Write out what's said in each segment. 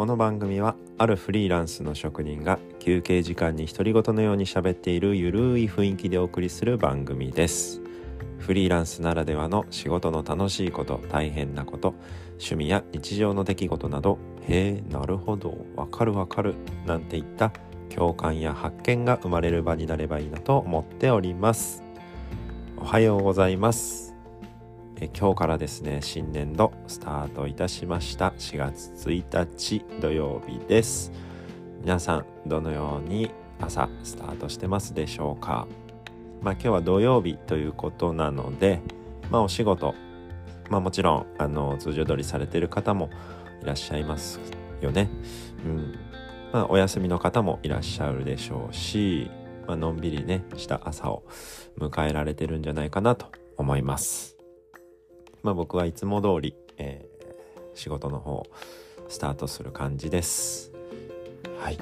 この番組はあるフリーランスの職人が休憩時間に独り言のように喋っているゆるい雰囲気でお送りする番組です。フリーランスならではの仕事の楽しいこと大変なこと趣味や日常の出来事などへえなるほどわかるわかるなんていった共感や発見が生まれる場になればいいなと思っております。おはようございます。今日からですね新年度スタートいたしました。4月1日土曜日です。皆さんどのように朝スタートしてますでしょうか？まあ今日は土曜日ということなのでまあお仕事まあもちろんあの通常通りされている方もいらっしゃいますよね。うん。まあお休みの方もいらっしゃるでしょうしまあのんびりねした朝を迎えられてるんじゃないかなと思います。まあ僕はいつも通り、えー、仕事の方スタートする感じです。はい。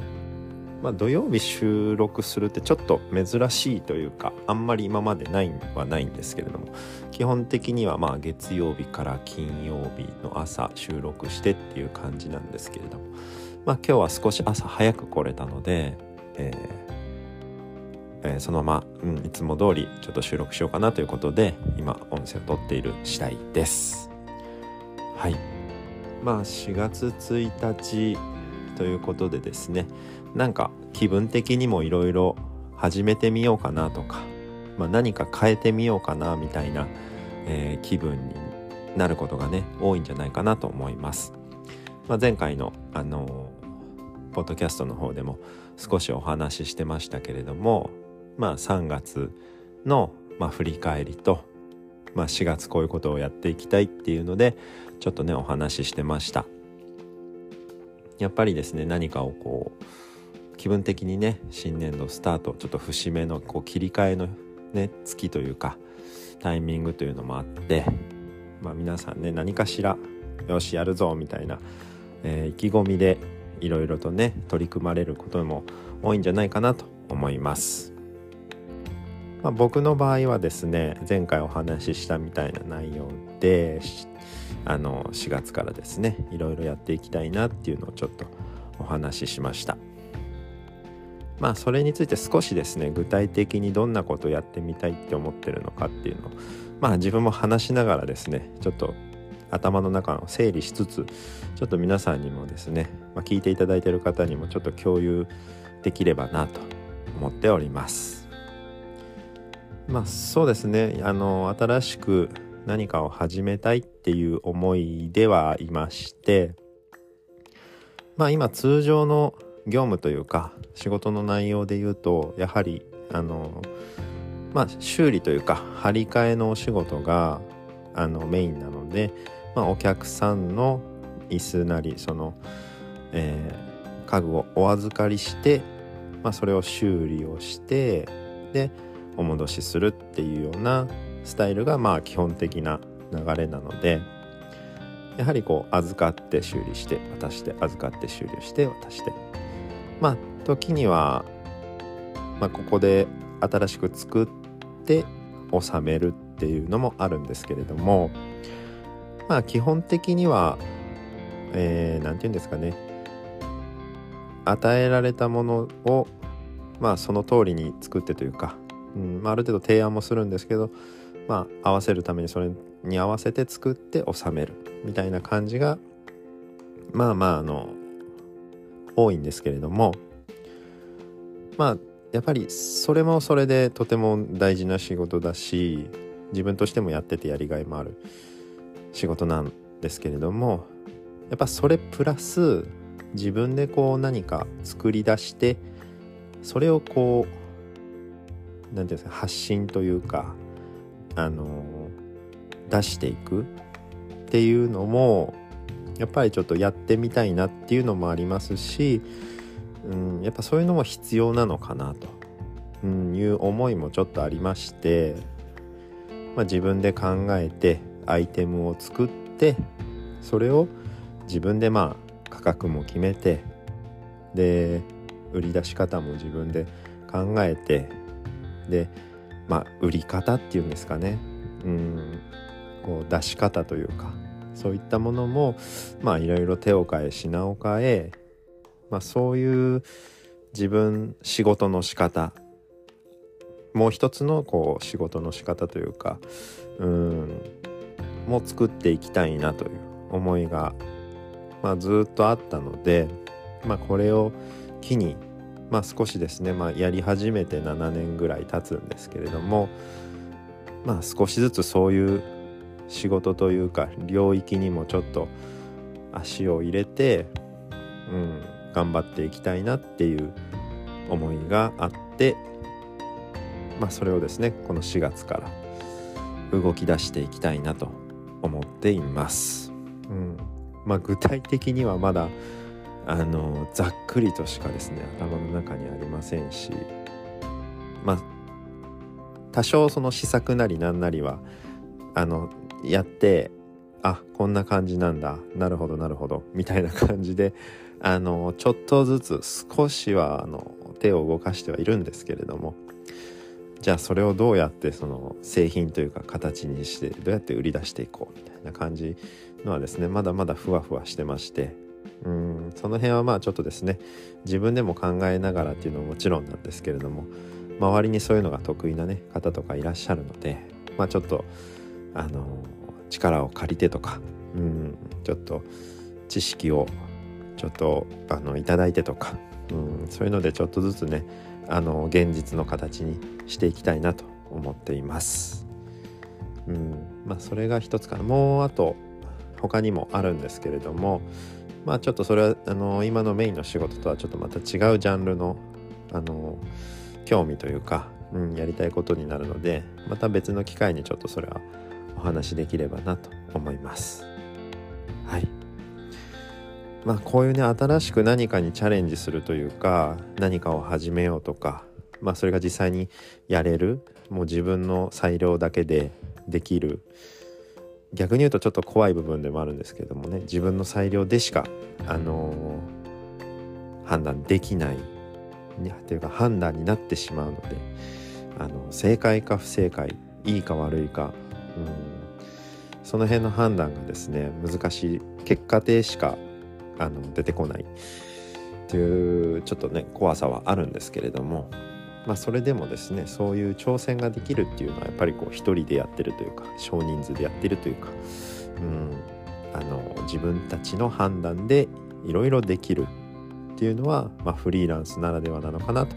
まあ、土曜日収録するってちょっと珍しいというかあんまり今までないはないんですけれども基本的にはまあ月曜日から金曜日の朝収録してっていう感じなんですけれどもまあ今日は少し朝早く来れたので、えーえー、そのまま、うん、いつも通りちょっと収録しようかなということで今音声を撮っている次第ですはいまあ4月1日ということでですねなんか気分的にもいろいろ始めてみようかなとか、まあ、何か変えてみようかなみたいな、えー、気分になることがね多いんじゃないかなと思います。まあ、前回のあのー、ポッドキャストの方でも少しお話ししてましたけれどもまあ3月の、まあ、振り返りと、まあ、4月こういうことをやっていきたいっていうのでちょっとねお話ししてました。やっぱりですね何かをこう気分的にね新年度スタートちょっと節目のこう切り替えのね月というかタイミングというのもあってまあ皆さんね何かしらよしやるぞみたいな、えー、意気込みでいろいろとね取り組まれることも多いんじゃないかなと思います。まあ、僕の場合はですね前回お話ししたみたいな内容であの4月からですねいろいろやっていきたいなっていうのをちょっとお話ししました。まあそれについて少しですね具体的にどんなことをやってみたいって思ってるのかっていうのをまあ自分も話しながらですねちょっと頭の中を整理しつつちょっと皆さんにもですね、まあ、聞いていただいてる方にもちょっと共有できればなと思っておりますまあそうですね。あの新しく何かを始めたいっていう思いではいましてまあ今通常の業務というか仕事の内容で言うとやはりあのまあ修理というか張り替えのお仕事があのメインなので、まあ、お客さんの椅子なりその、えー、家具をお預かりして、まあ、それを修理をしてでお戻しするっていうようなスタイルがまあ基本的な流れなのでやはりこう預かって修理して渡して預かって修理して渡してまあ時には、まあ、ここで新しく作って収めるっていうのもあるんですけれどもまあ基本的には何、えー、て言うんですかね与えられたものをまあその通りに作ってというか、うんまあ、ある程度提案もするんですけどまあ合わせるためにそれに合わせて作って収めるみたいな感じがまあまああの多いんですけれどもまあやっぱりそれもそれでとても大事な仕事だし自分としてもやっててやりがいもある仕事なんですけれどもやっぱそれプラス自分でこう何か作り出してそれをこう何て言うんですか発信というかあの出していくっていうのもやっぱりちょっとやってみたいなっていうのもありますし、うん、やっぱそういうのも必要なのかなと、いう思いもちょっとありまして、まあ、自分で考えてアイテムを作ってそれを自分でまあ価格も決めてで売り出し方も自分で考えてでまあ売り方っていうんですかね。うん。こう出し方というかそういったものもまあいろいろ手を変え品を変え、まあ、そういう自分仕事の仕方。もう一つのこう仕事の仕方というかうん。も作っていきたいなという思いが、まあ、ずっとあったので、まあ、これを機に、まあ、少しですね、まあ、やり始めて7年ぐらい経つんですけれども、まあ、少しずつそういう仕事というか領域にもちょっと足を入れて、うん、頑張っていきたいなっていう思いがあって、まあ、それをですねこの4月から動き出していきたいなと思っています。うんまあ、具体的にはまだあのざっくりとしかですね頭の中にありませんしまあ多少その試作なりなんなりはあのやってあこんな感じなんだなるほどなるほどみたいな感じであのちょっとずつ少しはあの手を動かしてはいるんですけれどもじゃあそれをどうやってその製品というか形にしてどうやって売り出していこうみたいな感じのはですねまだまだふわふわしてましてうんその辺はまあちょっとですね自分でも考えながらっていうのももちろんなんですけれども周りにそういうのが得意なね方とかいらっしゃるのでまあちょっとあの力を借りてとかうんちょっと知識をちょっとあのいただいてとかうんそういうのでちょっとずつねあの現実の形にしていきたいなと思っています。うんまあ、それが一つかなもうあと他にもあるんですけれどもまあちょっとそれはあの今のメインの仕事とはちょっとまた違うジャンルのあの興味というか、うん、やりたいことになるのでまた別の機会にちょっとそれはお話しできればなと思います。はいまあこういうね新しく何かにチャレンジするというか何かを始めようとかまあそれが実際にやれるもう自分の裁量だけでできる逆に言うとちょっと怖い部分でもあるんですけどもね自分の裁量でしかあのー、判断できないというか判断になってしまうのであの正解か不正解いいか悪いか、うん、その辺の判断がですね難しい結果でしかあの出てこないっていうちょっとね怖さはあるんですけれどもまあそれでもですねそういう挑戦ができるっていうのはやっぱりこう一人でやってるというか少人数でやってるというか、うん、あの自分たちの判断でいろいろできるっていうのは、まあ、フリーランスならではなのかなと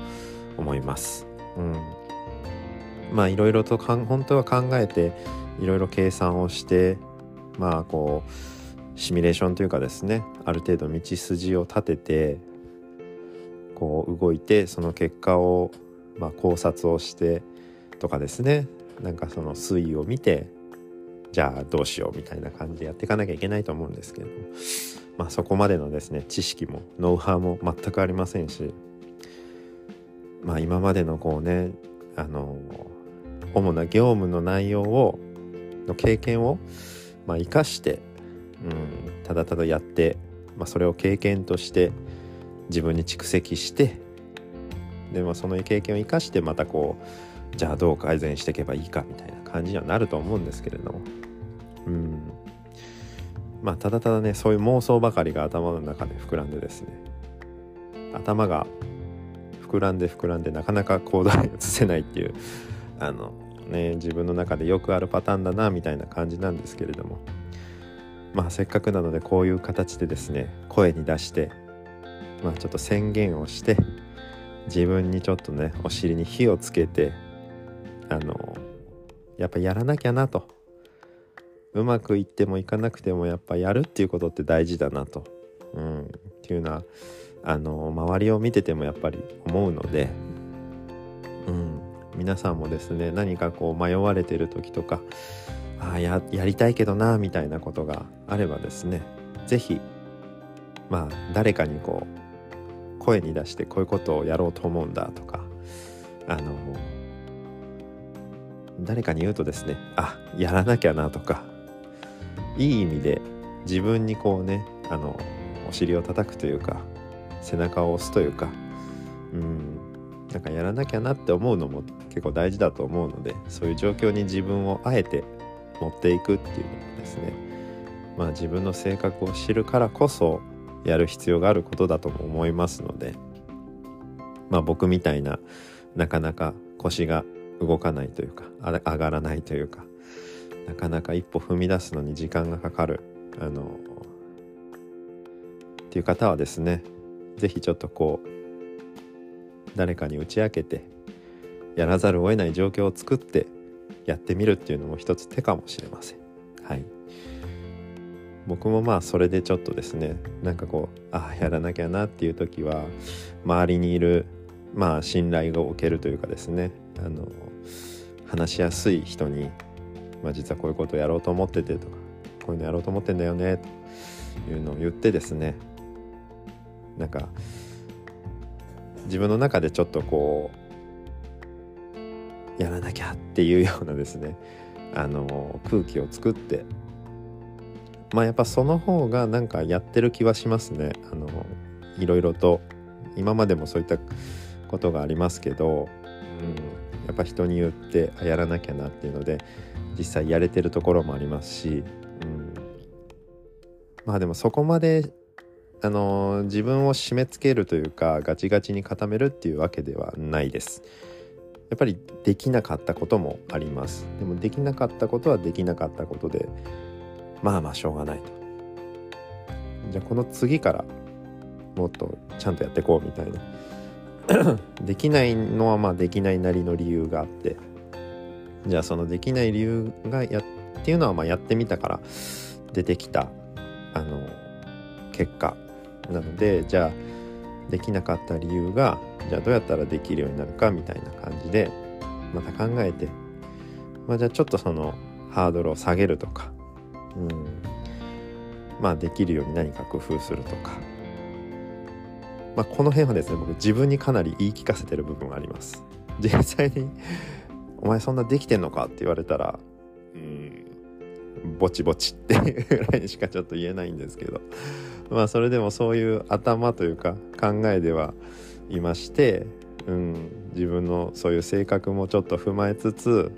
思います。うん、まあいろいろとかん本当は考えていろいろ計算をしてまあこうシミュレーションというかですねある程度道筋を立ててこう動いてその結果をまあ考察をしてとかですね。なんかその推移を見てじゃあどうしようみたいな感じでやっていかなきゃいけないと思うんですけど。もまあ、そこまでのですね知識もノウハウも全くありませんし、まあ、今までのこうねあの主な業務の内容をの経験を、まあ、生かして、うん、ただただやって、まあ、それを経験として自分に蓄積してでもその経験を生かしてまたこうじゃあどう改善していけばいいかみたいな感じにはなると思うんですけれども、うん、まあただただねそういう妄想ばかりが頭の中で膨らんでですね。頭が膨らんで膨らんでなかなか行動に移せないっていうあのね自分の中でよくあるパターンだなみたいな感じなんですけれども。まあせっかくなのでこういう形でですね声に出してまあちょっと宣言をして自分にちょっとねお尻に火をつけてあのやっぱやらなきゃなと。うまくいってもいかなくてもやっぱやるっていうことって大事だなと、うん、っていうのはあの周りを見ててもやっぱり思うので、うん、皆さんもですね何かこう迷われてる時とかあややりたいけどなみたいなことがあればですね是非まあ誰かにこう声に出してこういうことをやろうと思うんだとかあの誰かに言うとですねあやらなきゃなとかいい意味で自分にこうねあのお尻を叩くというか背中を押すというかうんなんかやらなきゃなって思うのも結構大事だと思うのでそういう状況に自分をあえて持っていくっていうのもですねまあ、自分の性格を知るからこそやる必要があることだとも思いますので、まあ、僕みたいななかなか腰が動かないというか上がらないというかなかなか一歩踏み出すのに時間がかかるあのっていう方はですね是非ちょっとこう誰かに打ち明けてやらざるを得ない状況を作ってやってみるっていうのも一つ手かもしれません。はい僕もまあそれでちょっとですねなんかこうああやらなきゃなっていう時は周りにいるまあ信頼を受けるというかですねあの話しやすい人に、まあ、実はこういうことをやろうと思っててとかこういうのやろうと思ってんだよねというのを言ってですねなんか自分の中でちょっとこうやらなきゃっていうようなですねあの空気を作ってまあやっぱその方がなんかやってる気はしますねあのいろいろと今までもそういったことがありますけど、うん、やっぱ人によってやらなきゃなっていうので実際やれてるところもありますし、うん、まあでもそこまであの自分を締め付けるというかガチガチに固めるっていうわけではないです。やっぱりできなかったこともあります。でもできなかったことはできなかったことでまあまあしょうがないと。じゃあこの次からもっとちゃんとやってこうみたいな。できないのはまあできないなりの理由があって。じゃあそのできない理由がやっていうのはまあやってみたから。出てきた。あの結果。なのでじゃあできなかった理由がじゃあどうやったらできるようになるかみたいな感じでまた考えて、まあ、じゃあちょっとそのハードルを下げるとか、うん、まあできるように何か工夫するとか、まあ、この辺はですね僕自分にかなり言い聞かせてる部分があります。実際にお前そんなできてんのかって言われたらうんぼちぼちっていうぐらいにしかちょっと言えないんですけど。まあそれでもそういう頭というか考えではいまして、うん、自分のそういう性格もちょっと踏まえつつ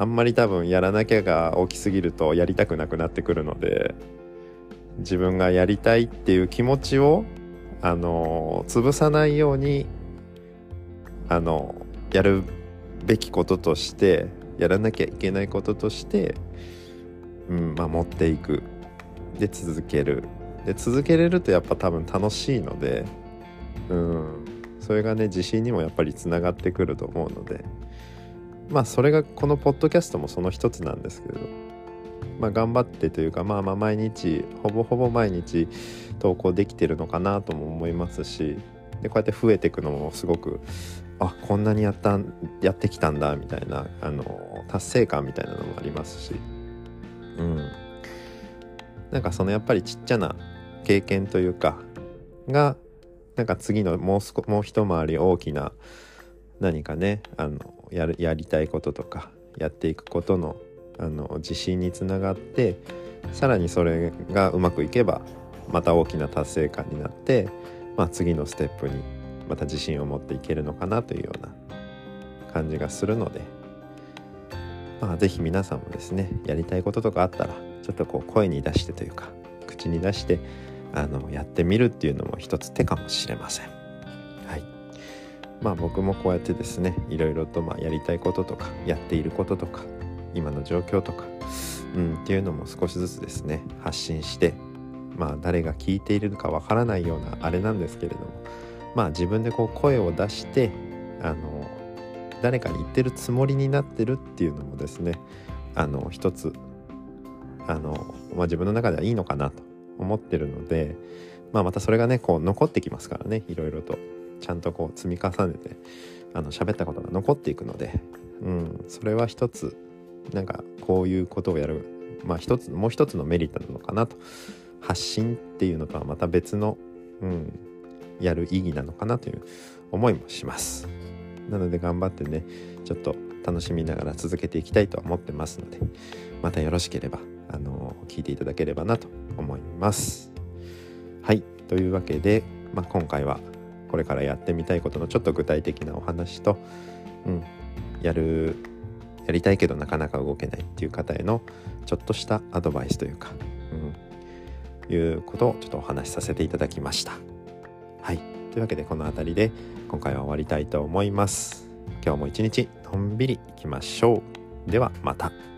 あんまり多分やらなきゃが大きすぎるとやりたくなくなってくるので自分がやりたいっていう気持ちをあの潰さないようにあのやるべきこととしてやらなきゃいけないこととして、うんまあ、持っていく。で続ける。で続けれるとやっぱ多分楽しいので、うん、それがね自信にもやっぱりつながってくると思うのでまあそれがこのポッドキャストもその一つなんですけれど、まあ、頑張ってというかまあまあ毎日ほぼほぼ毎日投稿できてるのかなとも思いますしでこうやって増えていくのもすごくあこんなにやったやってきたんだみたいなあの達成感みたいなのもありますし。うん。なんかそのやっぱりちっちゃな経験というかがなんか次のもう少もう一回り大きな何かねあのやるやりたいこととかやっていくことのあの自信につながってさらにそれがうまくいけばまた大きな達成感になって、まあ、次のステップにまた自信を持っていけるのかなというような感じがするので、まあ、是非皆さんもですねやりたいこととかあったらちょっとこう声に出してというか口に出してあのやってみるっていうのも一つ手かもしれません。まあ僕もこうやってですねいろいろとまあやりたいこととかやっていることとか今の状況とか、うん、っていうのも少しずつですね発信してまあ誰が聞いているのかわからないようなあれなんですけれどもまあ自分でこう声を出してあの誰かに言ってるつもりになってるっていうのもですねあの一つあの、まあ、自分の中ではいいのかなと思ってるので、まあ、またそれがねこう残ってきますからねいろいろと。ちゃんとこう積み重ねてあの喋ったことが残っていくので、うん、それは一つなんかこういうことをやるまあ一つもう一つのメリットなのかなと。発信っていうのとはまた別の、うん、やる意義なのかなという思いもします。なので頑張ってねちょっと楽しみながら続けていきたいと思ってますのでまたよろしければあの聞いていただければなと思います。はいというわけで、まあ、今回はこれからやってみたいことのちょっと具体的なお話と、うん、やるやりたいけどなかなか動けないっていう方へのちょっとしたアドバイスというか、うん、いうことをちょっとお話しさせていただきました。はい。というわけでこの辺りで今回は終わりたいと思います。今日も一日のんびりいきましょう。ではまた。